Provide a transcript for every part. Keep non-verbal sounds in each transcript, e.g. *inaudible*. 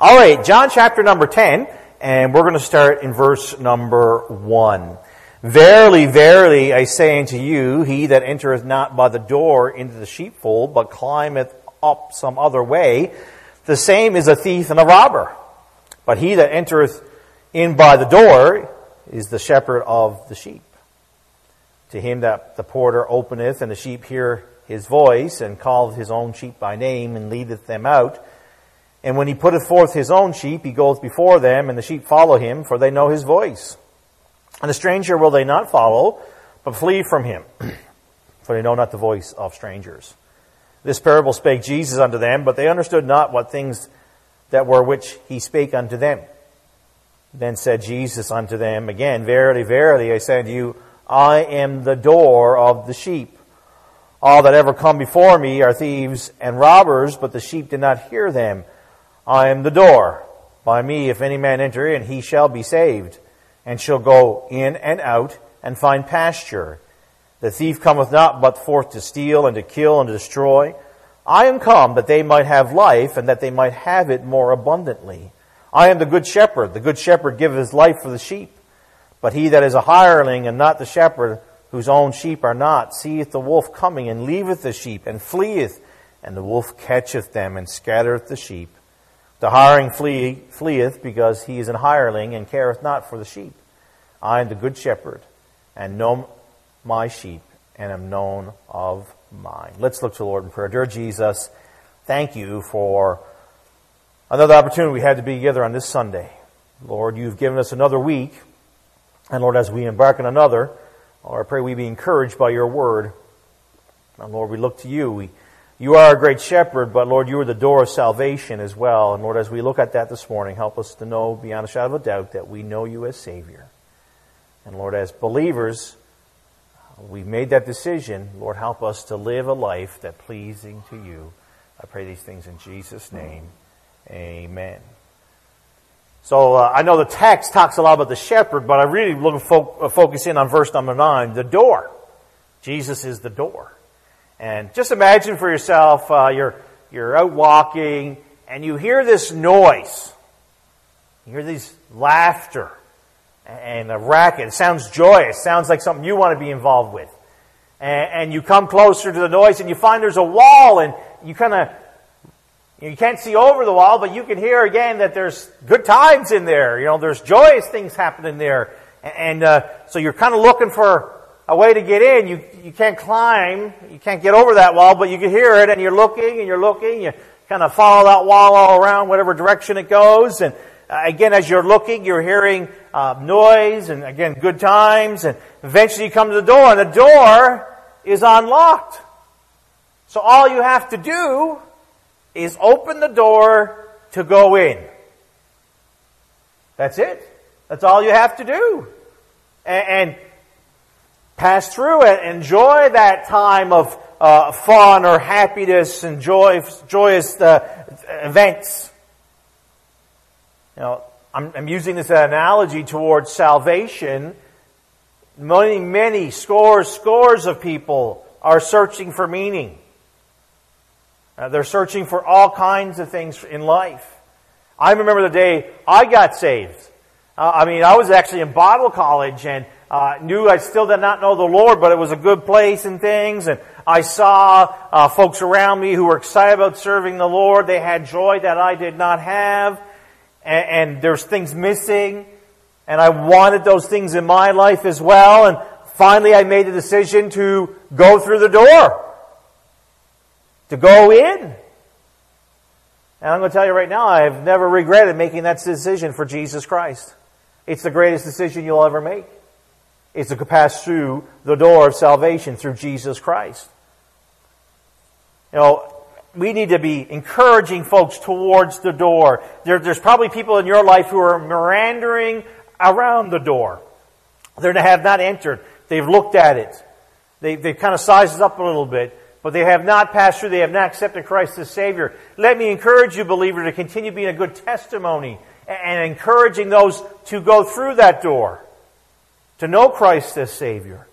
All right, John chapter number 10, and we're going to start in verse number 1. Verily, verily, I say unto you, he that entereth not by the door into the sheepfold, but climbeth up some other way, the same is a thief and a robber. But he that entereth in by the door is the shepherd of the sheep. To him that the porter openeth, and the sheep hear his voice, and calleth his own sheep by name, and leadeth them out. And when he putteth forth his own sheep, he goeth before them, and the sheep follow him, for they know his voice. And a stranger will they not follow, but flee from him, *clears throat* for they know not the voice of strangers. This parable spake Jesus unto them, but they understood not what things that were which he spake unto them. Then said Jesus unto them again, Verily, verily, I say unto you, I am the door of the sheep. All that ever come before me are thieves and robbers, but the sheep did not hear them. I am the door. By me, if any man enter in, he shall be saved, and shall go in and out, and find pasture. The thief cometh not but forth to steal, and to kill, and to destroy. I am come that they might have life, and that they might have it more abundantly. I am the good shepherd. The good shepherd giveth his life for the sheep. But he that is a hireling, and not the shepherd, whose own sheep are not, seeth the wolf coming, and leaveth the sheep, and fleeth, and the wolf catcheth them, and scattereth the sheep. The hireling flee, fleeth because he is an hireling and careth not for the sheep. I am the good shepherd and know my sheep and am known of mine. Let's look to the Lord in prayer. Dear Jesus, thank you for another opportunity we had to be together on this Sunday. Lord, you've given us another week. And Lord, as we embark on another, Lord, I pray we be encouraged by your word. And Lord, we look to you. We you are a great shepherd, but Lord, you are the door of salvation as well. And Lord, as we look at that this morning, help us to know beyond a shadow of a doubt that we know you as Savior. And Lord, as believers, we've made that decision. Lord, help us to live a life that pleasing to you. I pray these things in Jesus' name. Amen. So uh, I know the text talks a lot about the shepherd, but I really look fo- focus in on verse number nine, the door. Jesus is the door. And just imagine for yourself, uh, you're, you're out walking and you hear this noise. You hear these laughter and a racket. It sounds joyous. Sounds like something you want to be involved with. And, and you come closer to the noise and you find there's a wall and you kind of, you can't see over the wall, but you can hear again that there's good times in there. You know, there's joyous things happening there. And, uh, so you're kind of looking for a way to get in. You, you can't climb, you can't get over that wall, but you can hear it and you're looking and you're looking. You kind of follow that wall all around, whatever direction it goes. And uh, again, as you're looking, you're hearing uh, noise and again, good times. And eventually you come to the door and the door is unlocked. So all you have to do is open the door to go in. That's it. That's all you have to do. And, and pass through it, enjoy that time of uh, fun or happiness and joy, joyous uh, events. You know, I'm, I'm using this analogy towards salvation. Many, many, scores, scores of people are searching for meaning. Uh, they're searching for all kinds of things in life. I remember the day I got saved. Uh, I mean, I was actually in Bible college and uh, knew I still did not know the Lord, but it was a good place and things. And I saw uh, folks around me who were excited about serving the Lord. They had joy that I did not have, and, and there's things missing. And I wanted those things in my life as well. And finally, I made the decision to go through the door, to go in. And I'm going to tell you right now, I've never regretted making that decision for Jesus Christ. It's the greatest decision you'll ever make is to pass through the door of salvation through Jesus Christ. You know, we need to be encouraging folks towards the door. There, there's probably people in your life who are meandering around the door. They have not entered. They've looked at it. They, they've kind of sized it up a little bit, but they have not passed through. They have not accepted Christ as Savior. Let me encourage you, believer, to continue being a good testimony and encouraging those to go through that door to know Christ as Savior.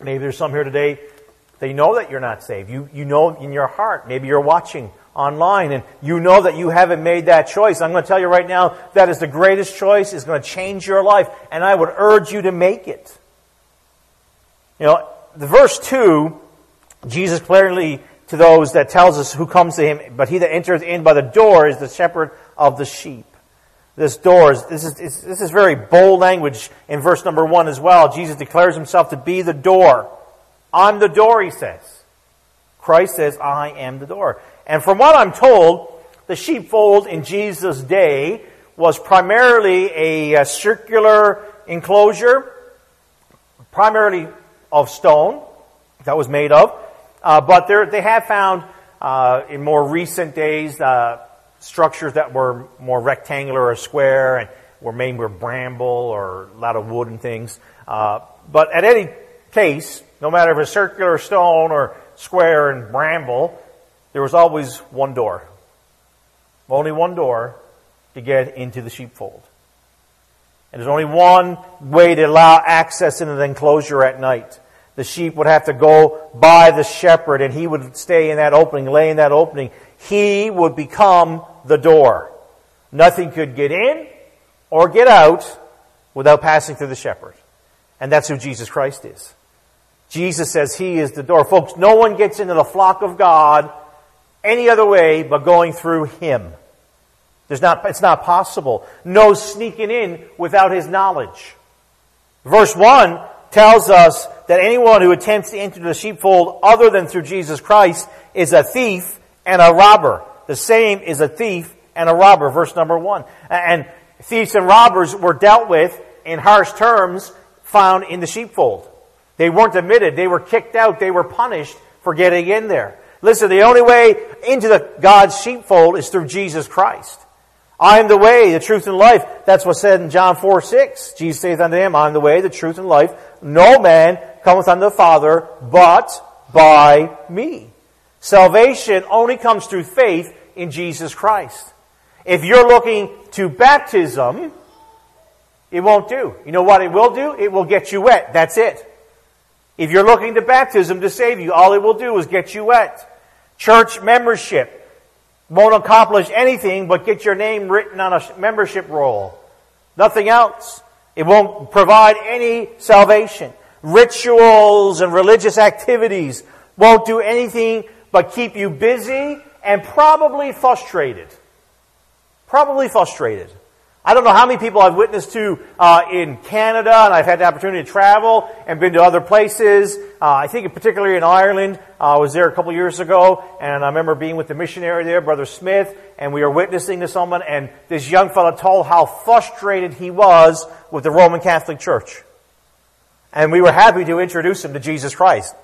Maybe there's some here today They know that you're not saved. You, you know in your heart. Maybe you're watching online and you know that you haven't made that choice. I'm going to tell you right now that is the greatest choice. It's going to change your life. And I would urge you to make it. You know, the verse 2, Jesus clearly to those that tells us who comes to him, but he that enters in by the door is the shepherd of the sheep. This door, this is, this is very bold language in verse number 1 as well. Jesus declares himself to be the door. I'm the door, he says. Christ says, I am the door. And from what I'm told, the sheepfold in Jesus' day was primarily a, circular enclosure, primarily of stone that was made of. Uh, but they they have found uh, in more recent days uh, structures that were more rectangular or square and were made with bramble or a lot of wood and things. Uh, but at any case, no matter if it's circular stone or square and bramble, there was always one door. Only one door to get into the sheepfold. And there's only one way to allow access into the enclosure at night. The sheep would have to go by the shepherd and he would stay in that opening, lay in that opening. He would become the door. Nothing could get in or get out without passing through the shepherd. And that's who Jesus Christ is. Jesus says he is the door. Folks, no one gets into the flock of God any other way but going through him. There's not, it's not possible. No sneaking in without his knowledge. Verse 1 tells us that anyone who attempts to enter the sheepfold other than through Jesus Christ is a thief and a robber. The same is a thief and a robber, verse number 1. And thieves and robbers were dealt with in harsh terms found in the sheepfold. They weren't admitted. They were kicked out. They were punished for getting in there. Listen, the only way into the God's sheepfold is through Jesus Christ. I am the way, the truth, and life. That's what's said in John 4, 6. Jesus saith unto him, I am the way, the truth, and life. No man cometh unto the Father but by me. Salvation only comes through faith in Jesus Christ. If you're looking to baptism, it won't do. You know what it will do? It will get you wet. That's it. If you're looking to baptism to save you, all it will do is get you wet. Church membership won't accomplish anything but get your name written on a membership roll. Nothing else. It won't provide any salvation. Rituals and religious activities won't do anything but keep you busy and probably frustrated. Probably frustrated. I don't know how many people I've witnessed to uh, in Canada, and I've had the opportunity to travel and been to other places. Uh, I think particularly in Ireland. Uh, I was there a couple years ago, and I remember being with the missionary there, Brother Smith, and we were witnessing to someone, and this young fellow told how frustrated he was with the Roman Catholic Church. And we were happy to introduce him to Jesus Christ.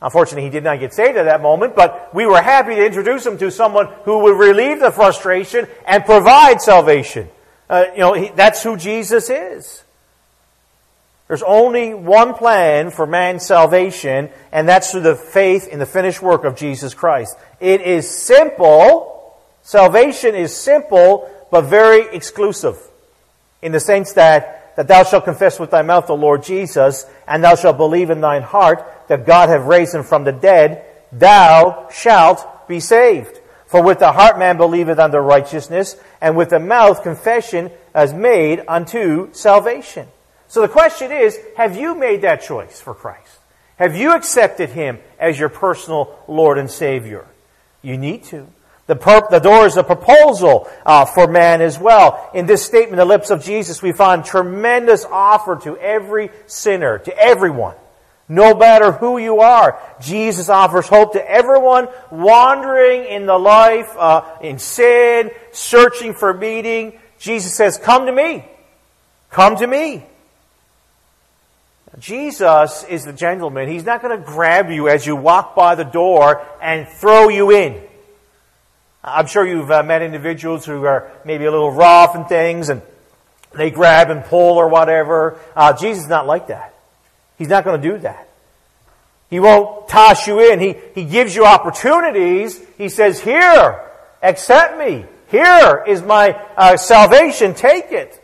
Unfortunately, he did not get saved at that moment, but we were happy to introduce him to someone who would relieve the frustration and provide salvation. Uh, you know, he, that's who Jesus is. There's only one plan for man's salvation, and that's through the faith in the finished work of Jesus Christ. It is simple. Salvation is simple, but very exclusive. In the sense that, that thou shalt confess with thy mouth the Lord Jesus, and thou shalt believe in thine heart that God hath raised him from the dead, thou shalt be saved. For with the heart man believeth unto righteousness, and with the mouth confession is made unto salvation. So the question is, have you made that choice for Christ? Have you accepted Him as your personal Lord and Savior? You need to. The, per- the door is a proposal uh, for man as well. In this statement, the lips of Jesus, we find tremendous offer to every sinner, to everyone. No matter who you are, Jesus offers hope to everyone wandering in the life, uh, in sin, searching for meaning. Jesus says, come to me. Come to me. Jesus is the gentleman. He's not going to grab you as you walk by the door and throw you in. I'm sure you've uh, met individuals who are maybe a little rough and things and they grab and pull or whatever. Uh, Jesus is not like that. He's not going to do that. He won't toss you in. He, he gives you opportunities. He says, here, accept me. Here is my uh, salvation. Take it.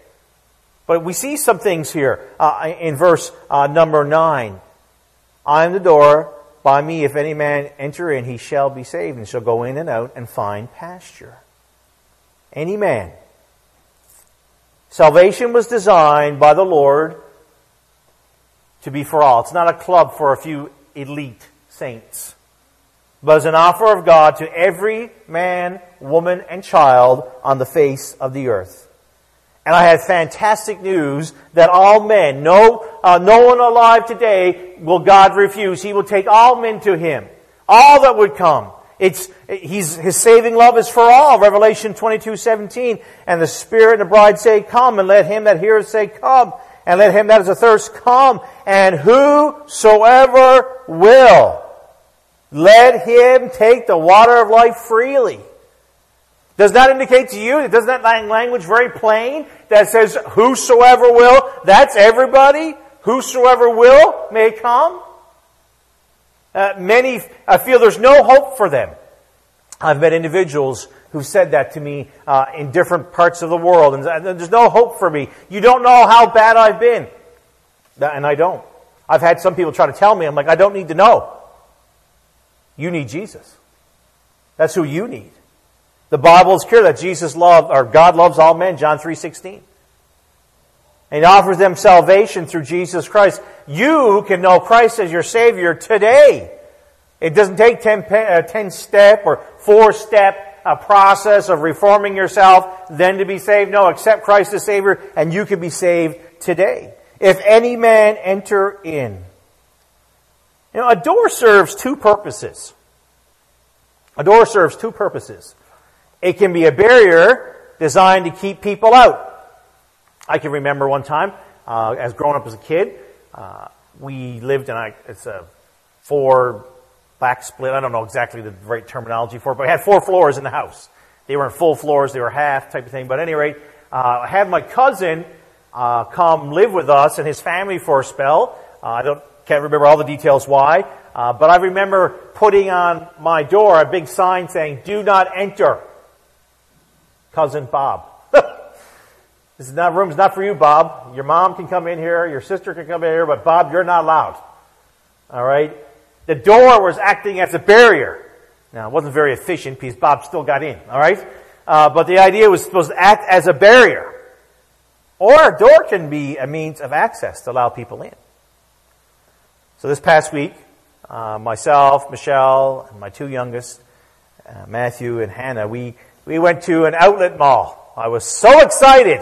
But we see some things here uh, in verse uh, number 9. I am the door. By me, if any man enter in, he shall be saved, and shall go in and out and find pasture. Any man. Salvation was designed by the Lord to be for all. It's not a club for a few elite saints, but as an offer of God to every man, woman, and child on the face of the earth. And I have fantastic news that all men, no, uh, no one alive today will God refuse. He will take all men to Him. All that would come. It's, he's, his saving love is for all. Revelation 22, 17. And the Spirit and the bride say, come, and let him that heareth say, come. And let him that is athirst come. And whosoever will, let him take the water of life freely. Does that indicate to you, does that language very plain that says whosoever will, that's everybody? Whosoever will may come? Uh, many I feel there's no hope for them. I've met individuals who've said that to me uh, in different parts of the world, and there's no hope for me. You don't know how bad I've been. And I don't. I've had some people try to tell me, I'm like, I don't need to know. You need Jesus. That's who you need. The Bible is clear that Jesus loved, or God loves all men, John 3.16. And He offers them salvation through Jesus Christ. You can know Christ as your Savior today. It doesn't take 10, uh, 10 step or 4 step uh, process of reforming yourself then to be saved. No, accept Christ as Savior and you can be saved today. If any man enter in. You know, a door serves two purposes. A door serves two purposes. It can be a barrier designed to keep people out. I can remember one time, uh, as growing up as a kid, uh, we lived in a, it's a four back split. I don't know exactly the right terminology for it, but we had four floors in the house. They weren't full floors, they were half type of thing. But at any rate, uh, I had my cousin uh, come live with us and his family for a spell. Uh, I don't can't remember all the details why, uh, but I remember putting on my door a big sign saying, "Do not enter." Cousin Bob. *laughs* this is not room's not for you, Bob. Your mom can come in here, your sister can come in here, but Bob, you're not allowed. All right? The door was acting as a barrier. Now, it wasn't very efficient because Bob still got in. All right? Uh, but the idea was supposed to act as a barrier. Or a door can be a means of access to allow people in. So this past week, uh, myself, Michelle, and my two youngest, uh, Matthew and Hannah, we we went to an outlet mall. I was so excited.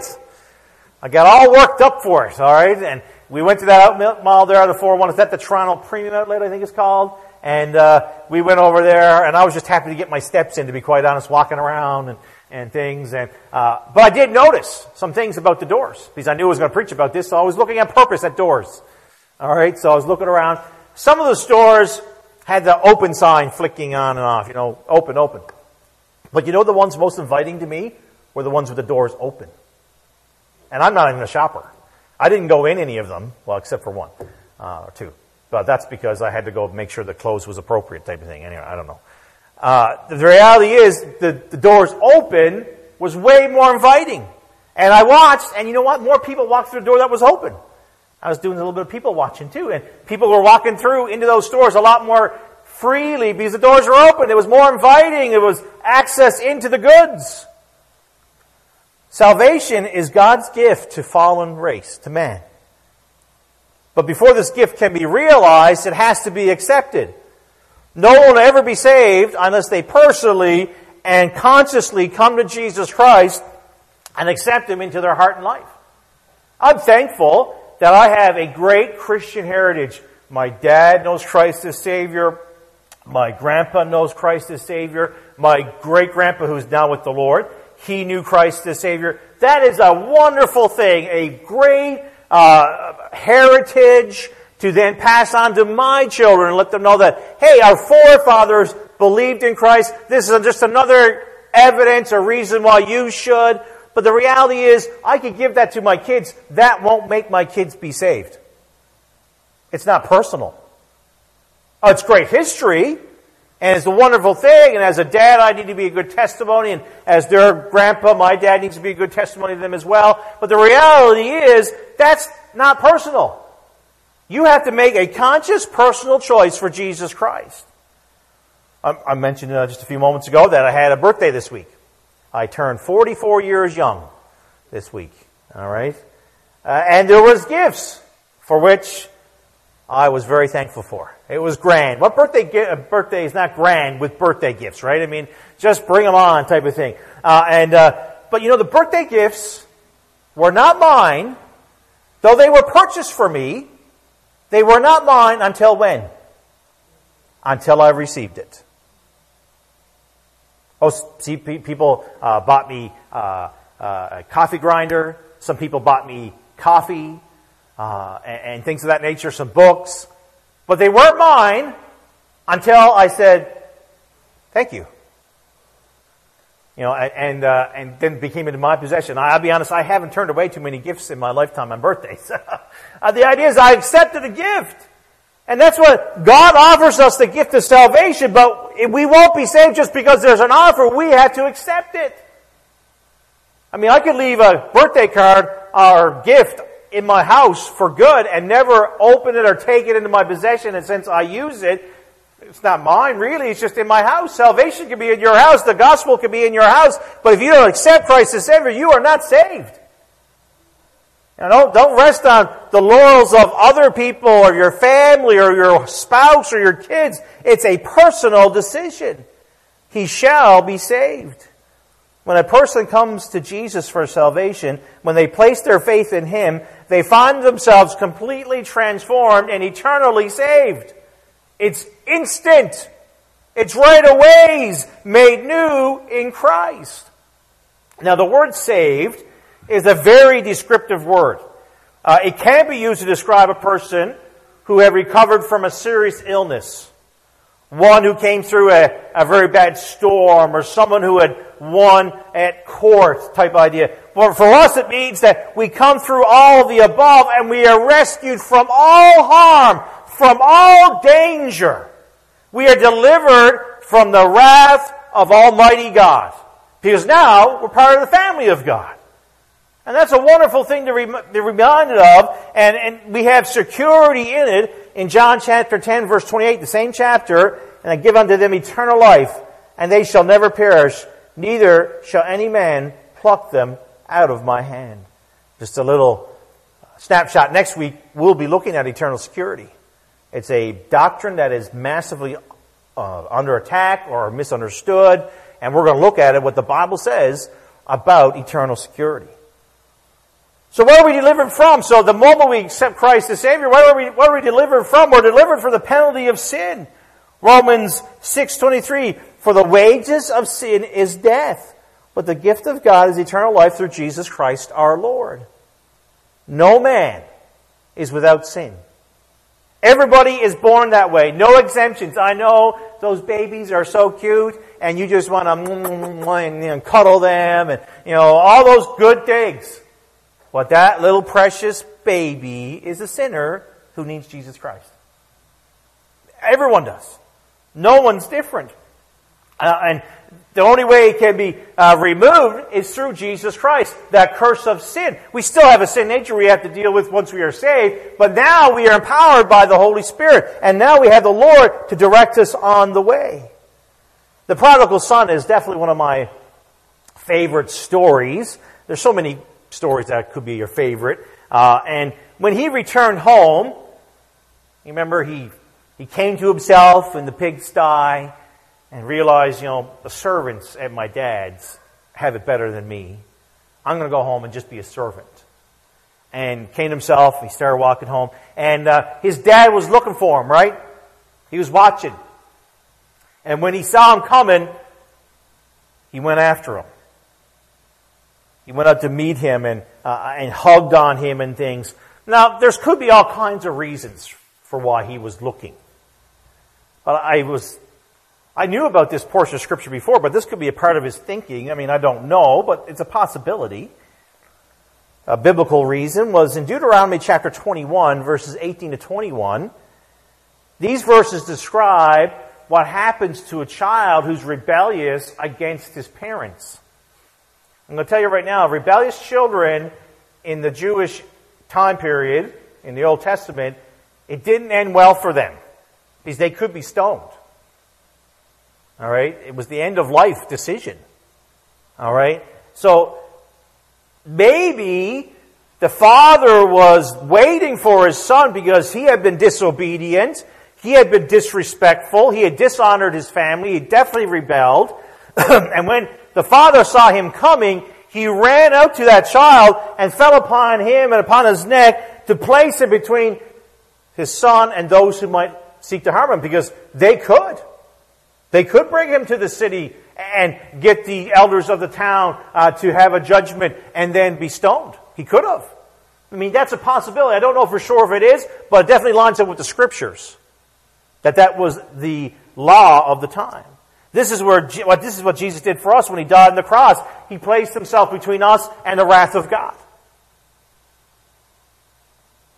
I got all worked up for it, all right? And we went to that outlet mall there at the 401. Is that the Toronto Premium Outlet, I think it's called? And uh, we went over there, and I was just happy to get my steps in, to be quite honest, walking around and, and things. And uh, But I did notice some things about the doors, because I knew I was going to preach about this, so I was looking at purpose at doors. All right, so I was looking around. Some of the stores had the open sign flicking on and off, you know, open, open. But you know the ones most inviting to me were the ones with the doors open. And I'm not even a shopper. I didn't go in any of them, well, except for one uh, or two. But that's because I had to go make sure the clothes was appropriate type of thing. Anyway, I don't know. Uh, the reality is the, the doors open was way more inviting. And I watched, and you know what? More people walked through the door that was open. I was doing a little bit of people watching too, and people were walking through into those stores a lot more freely because the doors were open. It was more inviting. It was access into the goods. Salvation is God's gift to fallen race, to man. But before this gift can be realized, it has to be accepted. No one will ever be saved unless they personally and consciously come to Jesus Christ and accept Him into their heart and life. I'm thankful that I have a great Christian heritage. My dad knows Christ as Savior. My grandpa knows Christ as Savior. My great grandpa, who's now with the Lord, he knew Christ as Savior. That is a wonderful thing, a great uh, heritage to then pass on to my children and let them know that, hey, our forefathers believed in Christ. This is just another evidence or reason why you should. But the reality is, I could give that to my kids. That won't make my kids be saved. It's not personal. Oh, it's great history, and it's a wonderful thing, and as a dad, I need to be a good testimony, and as their grandpa, my dad needs to be a good testimony to them as well. But the reality is, that's not personal. You have to make a conscious personal choice for Jesus Christ. I, mentioned uh, just a few moments ago that I had a birthday this week. I turned 44 years young this week. All right? Uh, and there was gifts for which I was very thankful for. It was grand. What birthday uh, birthday is not grand with birthday gifts, right? I mean, just bring them on type of thing. Uh, and uh, but you know, the birthday gifts were not mine, though they were purchased for me. They were not mine until when? Until I received it. Oh, see, people uh, bought me uh, uh, a coffee grinder. Some people bought me coffee uh, and, and, things of that nature, some books. But they weren't mine until I said, thank you. You know, and, uh, and then became into my possession. I'll be honest, I haven't turned away too many gifts in my lifetime on birthdays. *laughs* Uh, the idea is I accepted a gift. And that's what God offers us the gift of salvation, but we won't be saved just because there's an offer. We have to accept it. I mean, I could leave a birthday card or gift in my house for good and never open it or take it into my possession. And since I use it, it's not mine really. It's just in my house. Salvation can be in your house. The gospel can be in your house. But if you don't accept Christ as Savior, you are not saved. Now don't, don't rest on the laurels of other people or your family or your spouse or your kids. It's a personal decision. He shall be saved. When a person comes to Jesus for salvation, when they place their faith in Him, they find themselves completely transformed and eternally saved. It's instant. It's right away made new in Christ. Now the word saved is a very descriptive word. Uh, it can be used to describe a person who had recovered from a serious illness one who came through a, a very bad storm, or someone who had won at court type idea. For, for us, it means that we come through all the above and we are rescued from all harm, from all danger. We are delivered from the wrath of Almighty God. Because now we're part of the family of God. And that's a wonderful thing to, be reminded of, and, and we have security in it in John chapter 10 verse 28, the same chapter, and I give unto them eternal life, and they shall never perish, neither shall any man pluck them out of my hand. Just a little snapshot. Next week, we'll be looking at eternal security. It's a doctrine that is massively uh, under attack or misunderstood, and we're going to look at it, what the Bible says about eternal security. So what are we delivered from? So the moment we accept Christ as Savior, what are we, are we delivered from? We're delivered from the penalty of sin. Romans 6.23, for the wages of sin is death, but the gift of God is eternal life through Jesus Christ our Lord. No man is without sin. Everybody is born that way. No exemptions. I know those babies are so cute and you just want to cuddle them and, you know, all those good things. But that little precious baby is a sinner who needs Jesus Christ. Everyone does. No one's different. Uh, and the only way it can be uh, removed is through Jesus Christ, that curse of sin. We still have a sin nature we have to deal with once we are saved, but now we are empowered by the Holy Spirit, and now we have the Lord to direct us on the way. The prodigal son is definitely one of my favorite stories. There's so many stories that could be your favorite. Uh, and when he returned home, you remember he, he came to himself in the pigsty and realized, you know, the servants at my dad's have it better than me. I'm going to go home and just be a servant. And came to himself, he started walking home, and uh, his dad was looking for him, right? He was watching. And when he saw him coming, he went after him. He went up to meet him and, uh, and hugged on him and things. Now, there could be all kinds of reasons for why he was looking. But I was, I knew about this portion of scripture before, but this could be a part of his thinking. I mean, I don't know, but it's a possibility. A biblical reason was in Deuteronomy chapter 21, verses 18 to 21. These verses describe what happens to a child who's rebellious against his parents. I'm going to tell you right now, rebellious children in the Jewish time period, in the Old Testament, It didn't end well for them because they could be stoned. All right? It was the end of life decision. All right? So maybe the father was waiting for his son because he had been disobedient. He had been disrespectful. He had dishonored his family. He definitely rebelled. *clears throat* and when the father saw him coming, he ran out to that child and fell upon him and upon his neck to place him between his son and those who might seek to harm him because they could. They could bring him to the city and get the elders of the town uh, to have a judgment and then be stoned. He could have. I mean, that's a possibility. I don't know for sure if it is, but it definitely lines up with the scriptures. That that was the law of the time. This is where, what this is what Jesus did for us when He died on the cross. He placed Himself between us and the wrath of God.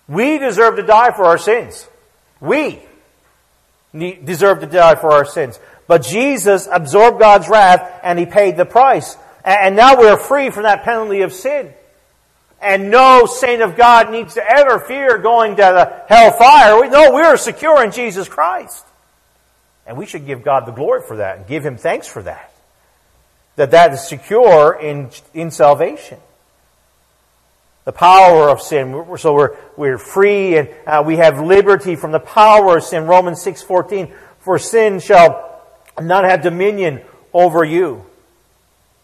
We deserve to die for our sins. We deserve to die for our sins. But Jesus absorbed God's wrath and He paid the price. And now we're free from that penalty of sin. And no saint of God needs to ever fear going to the hellfire. No, we are secure in Jesus Christ. And we should give God the glory for that and give Him thanks for that. That that is secure in, in salvation. The power of sin. So we're, we're free and uh, we have liberty from the power of sin. Romans 6.14, For sin shall not have dominion over you.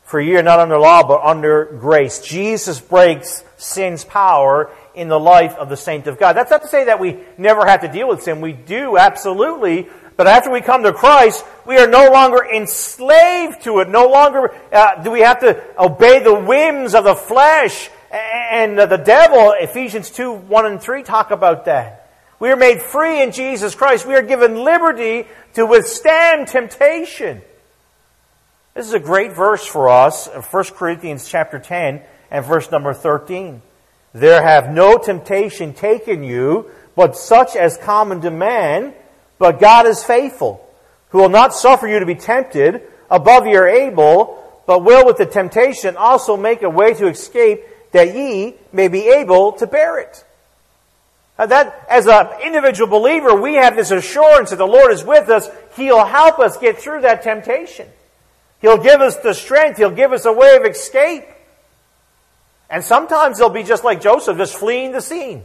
For ye are not under law, but under grace. Jesus breaks sin's power in the life of the saint of God. That's not to say that we never have to deal with sin. We do, absolutely. But after we come to Christ, we are no longer enslaved to it. No longer uh, do we have to obey the whims of the flesh and the devil. Ephesians 2, 1 and 3 talk about that. We are made free in Jesus Christ. We are given liberty to withstand temptation. This is a great verse for us, 1 Corinthians chapter 10 and verse number 13. There have no temptation taken you, but such as common to man, but God is faithful, who will not suffer you to be tempted above your able, but will with the temptation also make a way to escape that ye may be able to bear it. Now that, as an individual believer, we have this assurance that the Lord is with us. He'll help us get through that temptation. He'll give us the strength. He'll give us a way of escape. And sometimes they'll be just like Joseph, just fleeing the scene.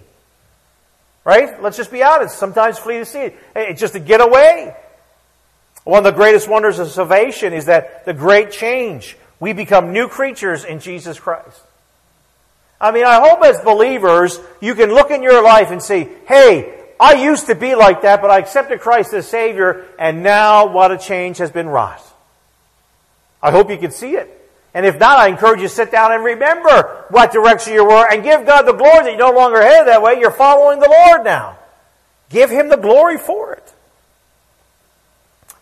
Right? Let's just be honest. Sometimes flee the scene. It's just to get away. One of the greatest wonders of salvation is that the great change. We become new creatures in Jesus Christ. I mean, I hope as believers, you can look in your life and say, hey, I used to be like that, but I accepted Christ as Savior, and now what a change has been wrought. I hope you can see it. And if not, I encourage you to sit down and remember what direction you were and give God the glory that you're no longer headed that way. You're following the Lord now. Give Him the glory for it.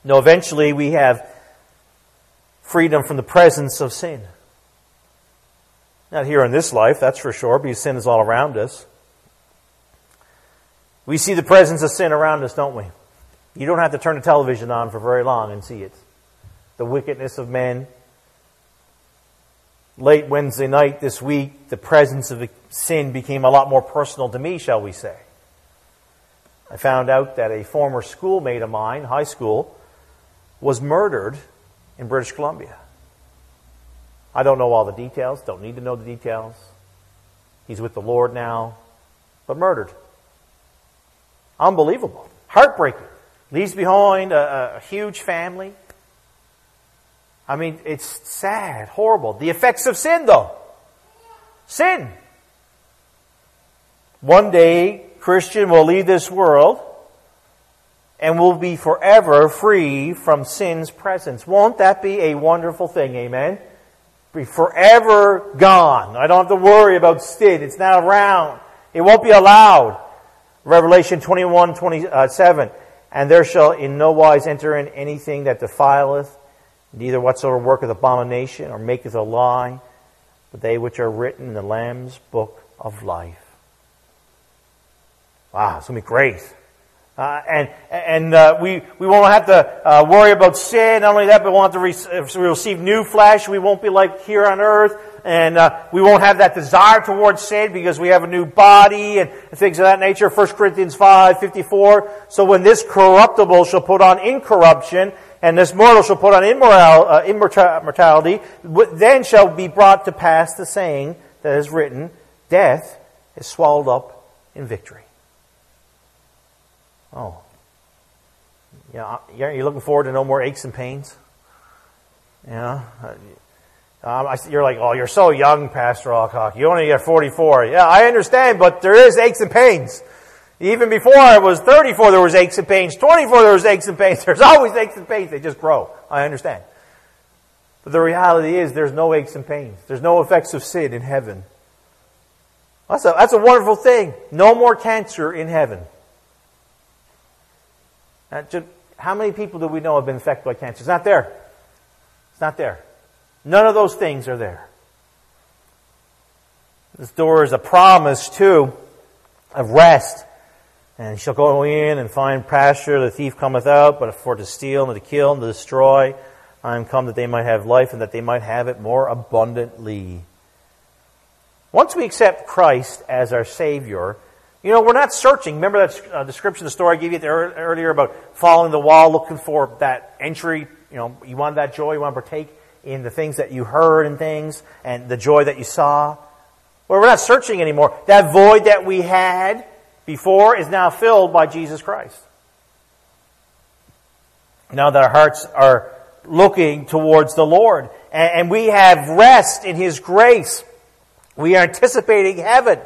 No, eventually we have freedom from the presence of sin. Not here in this life, that's for sure, because sin is all around us. We see the presence of sin around us, don't we? You don't have to turn the television on for very long and see it. The wickedness of men, late Wednesday night this week, the presence of sin became a lot more personal to me, shall we say. I found out that a former schoolmate of mine, high school, was murdered in British Columbia. I don't know all the details, don't need to know the details. He's with the Lord now, but murdered. Unbelievable. Heartbreaking. Leaves behind a, a huge family. I mean, it's sad, horrible. The effects of sin, though. Sin. One day, Christian will leave this world and will be forever free from sin's presence. Won't that be a wonderful thing? Amen? Be forever gone. I don't have to worry about sin. It's not around. It won't be allowed. Revelation 21, 27. Uh, and there shall in no wise enter in anything that defileth, neither whatsoever worketh abomination or maketh a lie, but they which are written in the Lamb's book of life. Wow, it's going to be great. Uh, and and uh, we, we won't have to uh, worry about sin. Not only that, but we won't have to re- receive new flesh. We won't be like here on earth. And uh, we won't have that desire towards sin because we have a new body and things of that nature. 1 Corinthians 5, 54. So when this corruptible shall put on incorruption, and this mortal shall put on immoral, uh, immortality, then shall be brought to pass the saying that is written, Death is swallowed up in victory. Oh. Yeah, you're looking forward to no more aches and pains? Yeah. Um, I, you're like, oh, you're so young, Pastor Alcock. You only get 44. Yeah, I understand, but there is aches and pains. Even before I was 34, there was aches and pains. 24, there was aches and pains. *laughs* There's always aches and pains. They just grow. I understand. But the reality is there's no aches and pains. There's no effects of sin in heaven. That's a, that's a wonderful thing. No more cancer in heaven. Uh, Just, how many people do we know have been affected by cancer? It's not there. It's not there. None of those things are there. This door is a promise, too, of rest. And shall go in and find pasture. The thief cometh out, but for to steal and to kill and to destroy. I am come that they might have life and that they might have it more abundantly. Once we accept Christ as our Savior, you know, we're not searching. Remember that uh, description, the story I gave you earlier about following the wall, looking for that entry. You know, you want that joy, you want to partake in the things that you heard and things, and the joy that you saw. Well, we're not searching anymore. That void that we had before is now filled by Jesus Christ. Now that our hearts are looking towards the Lord, and we have rest in His grace, we are anticipating heaven.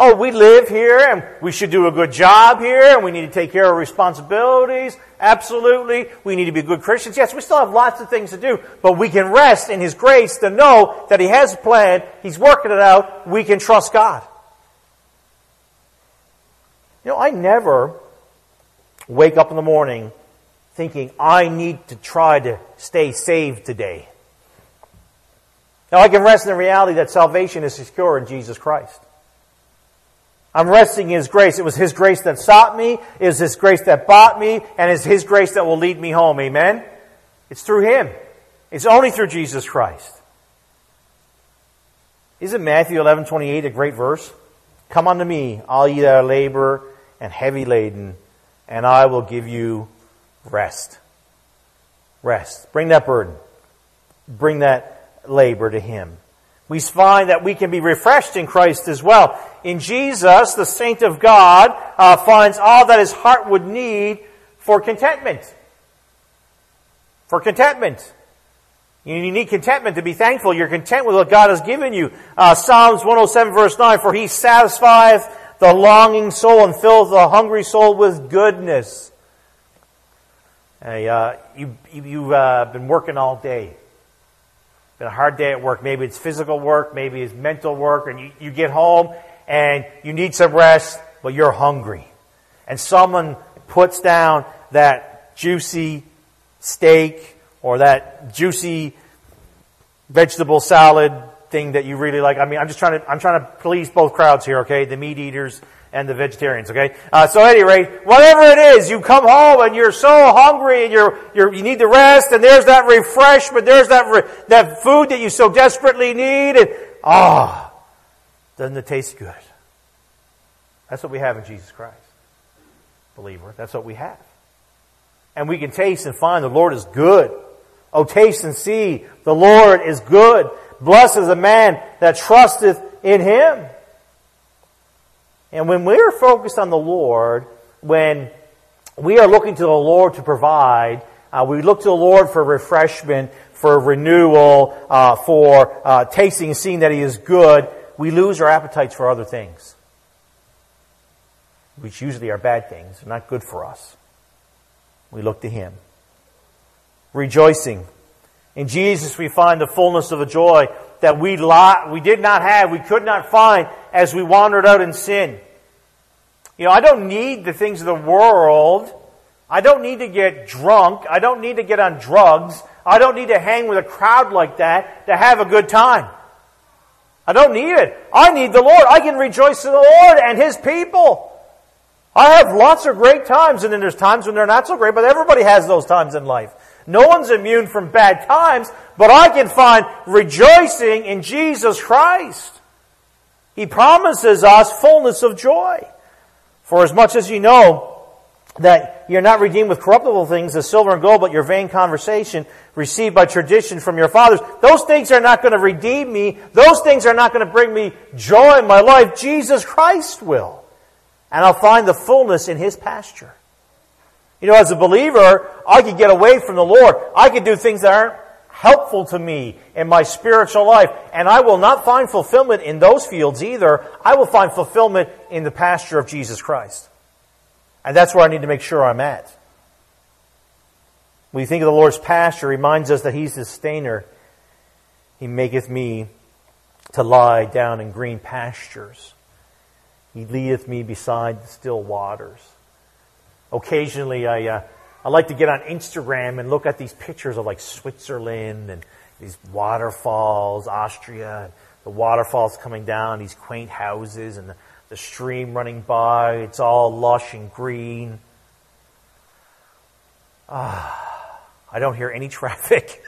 Oh, we live here and we should do a good job here and we need to take care of responsibilities. Absolutely. We need to be good Christians. Yes, we still have lots of things to do, but we can rest in His grace to know that He has a plan. He's working it out. We can trust God. You know, I never wake up in the morning thinking, I need to try to stay saved today. Now, I can rest in the reality that salvation is secure in Jesus Christ. I'm resting in His grace. It was His grace that sought me. It was His grace that bought me. And it's His grace that will lead me home. Amen? It's through Him. It's only through Jesus Christ. Isn't Matthew 11, 28 a great verse? Come unto me, all ye that are labor and heavy laden, and I will give you rest. Rest. Bring that burden. Bring that labor to Him we find that we can be refreshed in Christ as well. In Jesus, the saint of God uh, finds all that his heart would need for contentment. For contentment. You need contentment to be thankful. You're content with what God has given you. Uh, Psalms 107 verse 9, for he satisfieth the longing soul and fills the hungry soul with goodness. uh, you, you, have uh, been working all day been a hard day at work. Maybe it's physical work, maybe it's mental work, and you, you get home and you need some rest, but you're hungry. And someone puts down that juicy steak or that juicy vegetable salad thing that you really like. I mean, I'm just trying to, I'm trying to please both crowds here, okay? The meat eaters and the vegetarians, okay? Uh, so at any rate, whatever it is, you come home and you're so hungry and you're, you're, you need to rest and there's that refreshment, there's that, re- that food that you so desperately need and, ah, oh, doesn't it taste good? That's what we have in Jesus Christ. Believer, that's what we have. And we can taste and find the Lord is good. Oh, taste and see, the Lord is good. Blessed is a man that trusteth in him. And when we're focused on the Lord, when we are looking to the Lord to provide, uh, we look to the Lord for refreshment, for renewal, uh, for uh, tasting and seeing that He is good, we lose our appetites for other things, which usually are bad things, not good for us. We look to Him. Rejoicing. In Jesus, we find the fullness of a joy that we, we did not have, we could not find as we wandered out in sin. You know, I don't need the things of the world. I don't need to get drunk. I don't need to get on drugs. I don't need to hang with a crowd like that to have a good time. I don't need it. I need the Lord. I can rejoice in the Lord and His people. I have lots of great times, and then there's times when they're not so great, but everybody has those times in life. No one's immune from bad times, but I can find rejoicing in Jesus Christ. He promises us fullness of joy. For as much as you know that you're not redeemed with corruptible things as silver and gold, but your vain conversation received by tradition from your fathers, those things are not going to redeem me. Those things are not going to bring me joy in my life. Jesus Christ will. And I'll find the fullness in His pasture. You know, as a believer, I could get away from the Lord. I could do things that aren't helpful to me in my spiritual life. And I will not find fulfillment in those fields either. I will find fulfillment in the pasture of Jesus Christ. And that's where I need to make sure I'm at. When you think of the Lord's pasture, reminds us that He's the sustainer. He maketh me to lie down in green pastures. He leadeth me beside the still waters. Occasionally, I, uh, I like to get on Instagram and look at these pictures of like Switzerland and these waterfalls, Austria, and the waterfalls coming down, these quaint houses, and the, the stream running by. It's all lush and green. Ah, I don't hear any *laughs* traffic.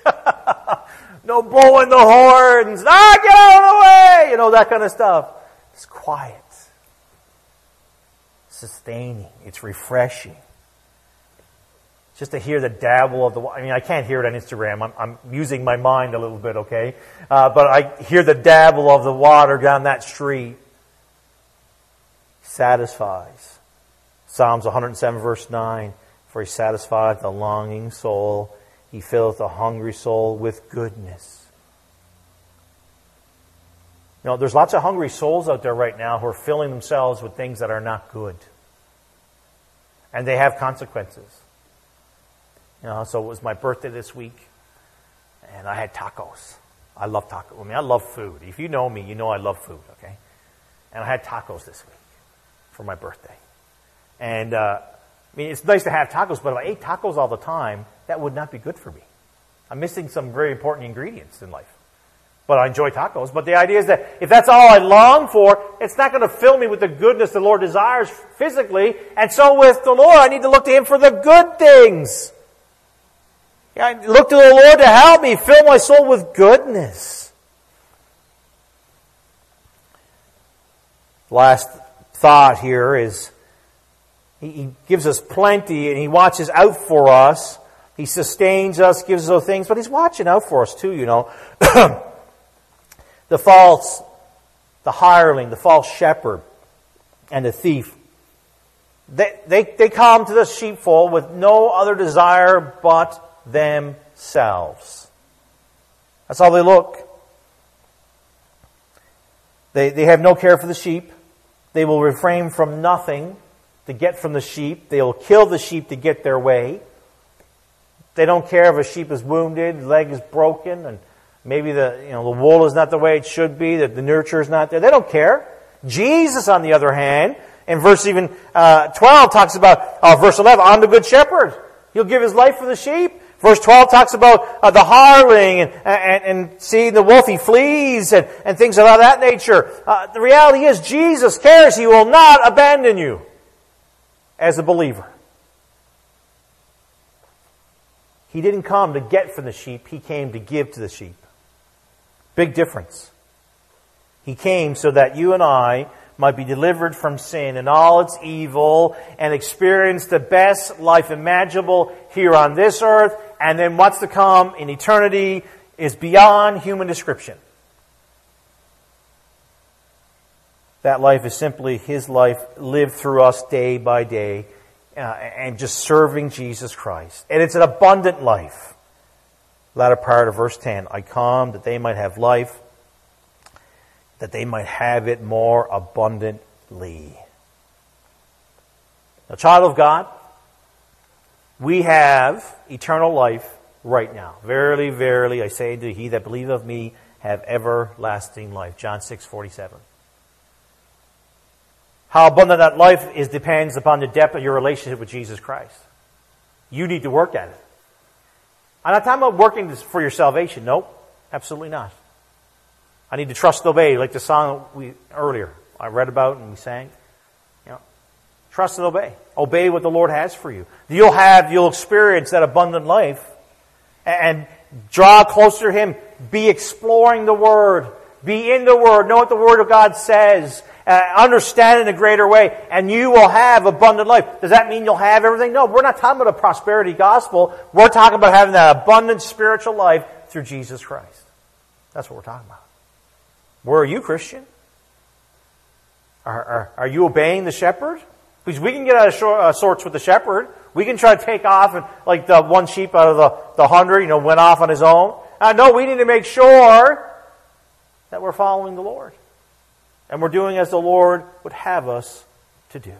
no blowing the horns. Ah, get out of the way! You know, that kind of stuff. It's quiet. Sustaining. It's refreshing. Just to hear the dabble of the, water. I mean, I can't hear it on Instagram. I'm, I'm using my mind a little bit, okay? Uh, but I hear the dabble of the water down that street satisfies. Psalms 107 verse 9, for he satisfieth the longing soul. He filleth the hungry soul with goodness. You know, there's lots of hungry souls out there right now who are filling themselves with things that are not good. And they have consequences. You know, so it was my birthday this week, and I had tacos. I love tacos. I mean, I love food. If you know me, you know I love food, okay? And I had tacos this week for my birthday. And uh, I mean, it's nice to have tacos, but if I ate tacos all the time, that would not be good for me. I'm missing some very important ingredients in life. But I enjoy tacos. But the idea is that if that's all I long for, it's not going to fill me with the goodness the Lord desires physically. And so with the Lord, I need to look to Him for the good things. I look to the Lord to help me, fill my soul with goodness. Last thought here is he gives us plenty and he watches out for us. He sustains us, gives us those things, but he's watching out for us too, you know. *clears throat* the false, the hireling, the false shepherd, and the thief. They, they, they come to the sheepfold with no other desire but themselves. That's how they look. They, they have no care for the sheep. They will refrain from nothing to get from the sheep. They will kill the sheep to get their way. They don't care if a sheep is wounded, leg is broken, and maybe the, you know, the wool is not the way it should be, that the nurture is not there. They don't care. Jesus, on the other hand, in verse even uh, 12 talks about, uh, verse 11, I'm the good shepherd. He'll give his life for the sheep. Verse 12 talks about uh, the hireling and, and, and seeing the wolf, he flees and, and things of that nature. Uh, the reality is Jesus cares. He will not abandon you as a believer. He didn't come to get from the sheep. He came to give to the sheep. Big difference. He came so that you and I might be delivered from sin and all its evil and experience the best life imaginable here on this earth and then what's to come in eternity is beyond human description. That life is simply His life lived through us day by day uh, and just serving Jesus Christ. And it's an abundant life. Latter part of verse 10 I come that they might have life, that they might have it more abundantly. A child of God, we have eternal life right now. Verily, verily, I say to you, he that believeth of me have everlasting life. John 6, 47. How abundant that life is depends upon the depth of your relationship with Jesus Christ. You need to work at it. I'm not talking about working for your salvation. Nope, absolutely not. I need to trust and obey, like the song we earlier I read about and we sang. You know, Trust and obey. Obey what the Lord has for you. You'll have, you'll experience that abundant life and draw closer to Him. Be exploring the Word. Be in the Word. Know what the Word of God says. Uh, understand in a greater way. And you will have abundant life. Does that mean you'll have everything? No, we're not talking about a prosperity gospel. We're talking about having that abundant spiritual life through Jesus Christ. That's what we're talking about. Where are you, Christian? Are, are, are you obeying the shepherd? Because we can get out of short, uh, sorts with the shepherd. We can try to take off and like the one sheep out of the, the hundred, you know, went off on his own. Uh, no, we need to make sure that we're following the Lord. And we're doing as the Lord would have us to do.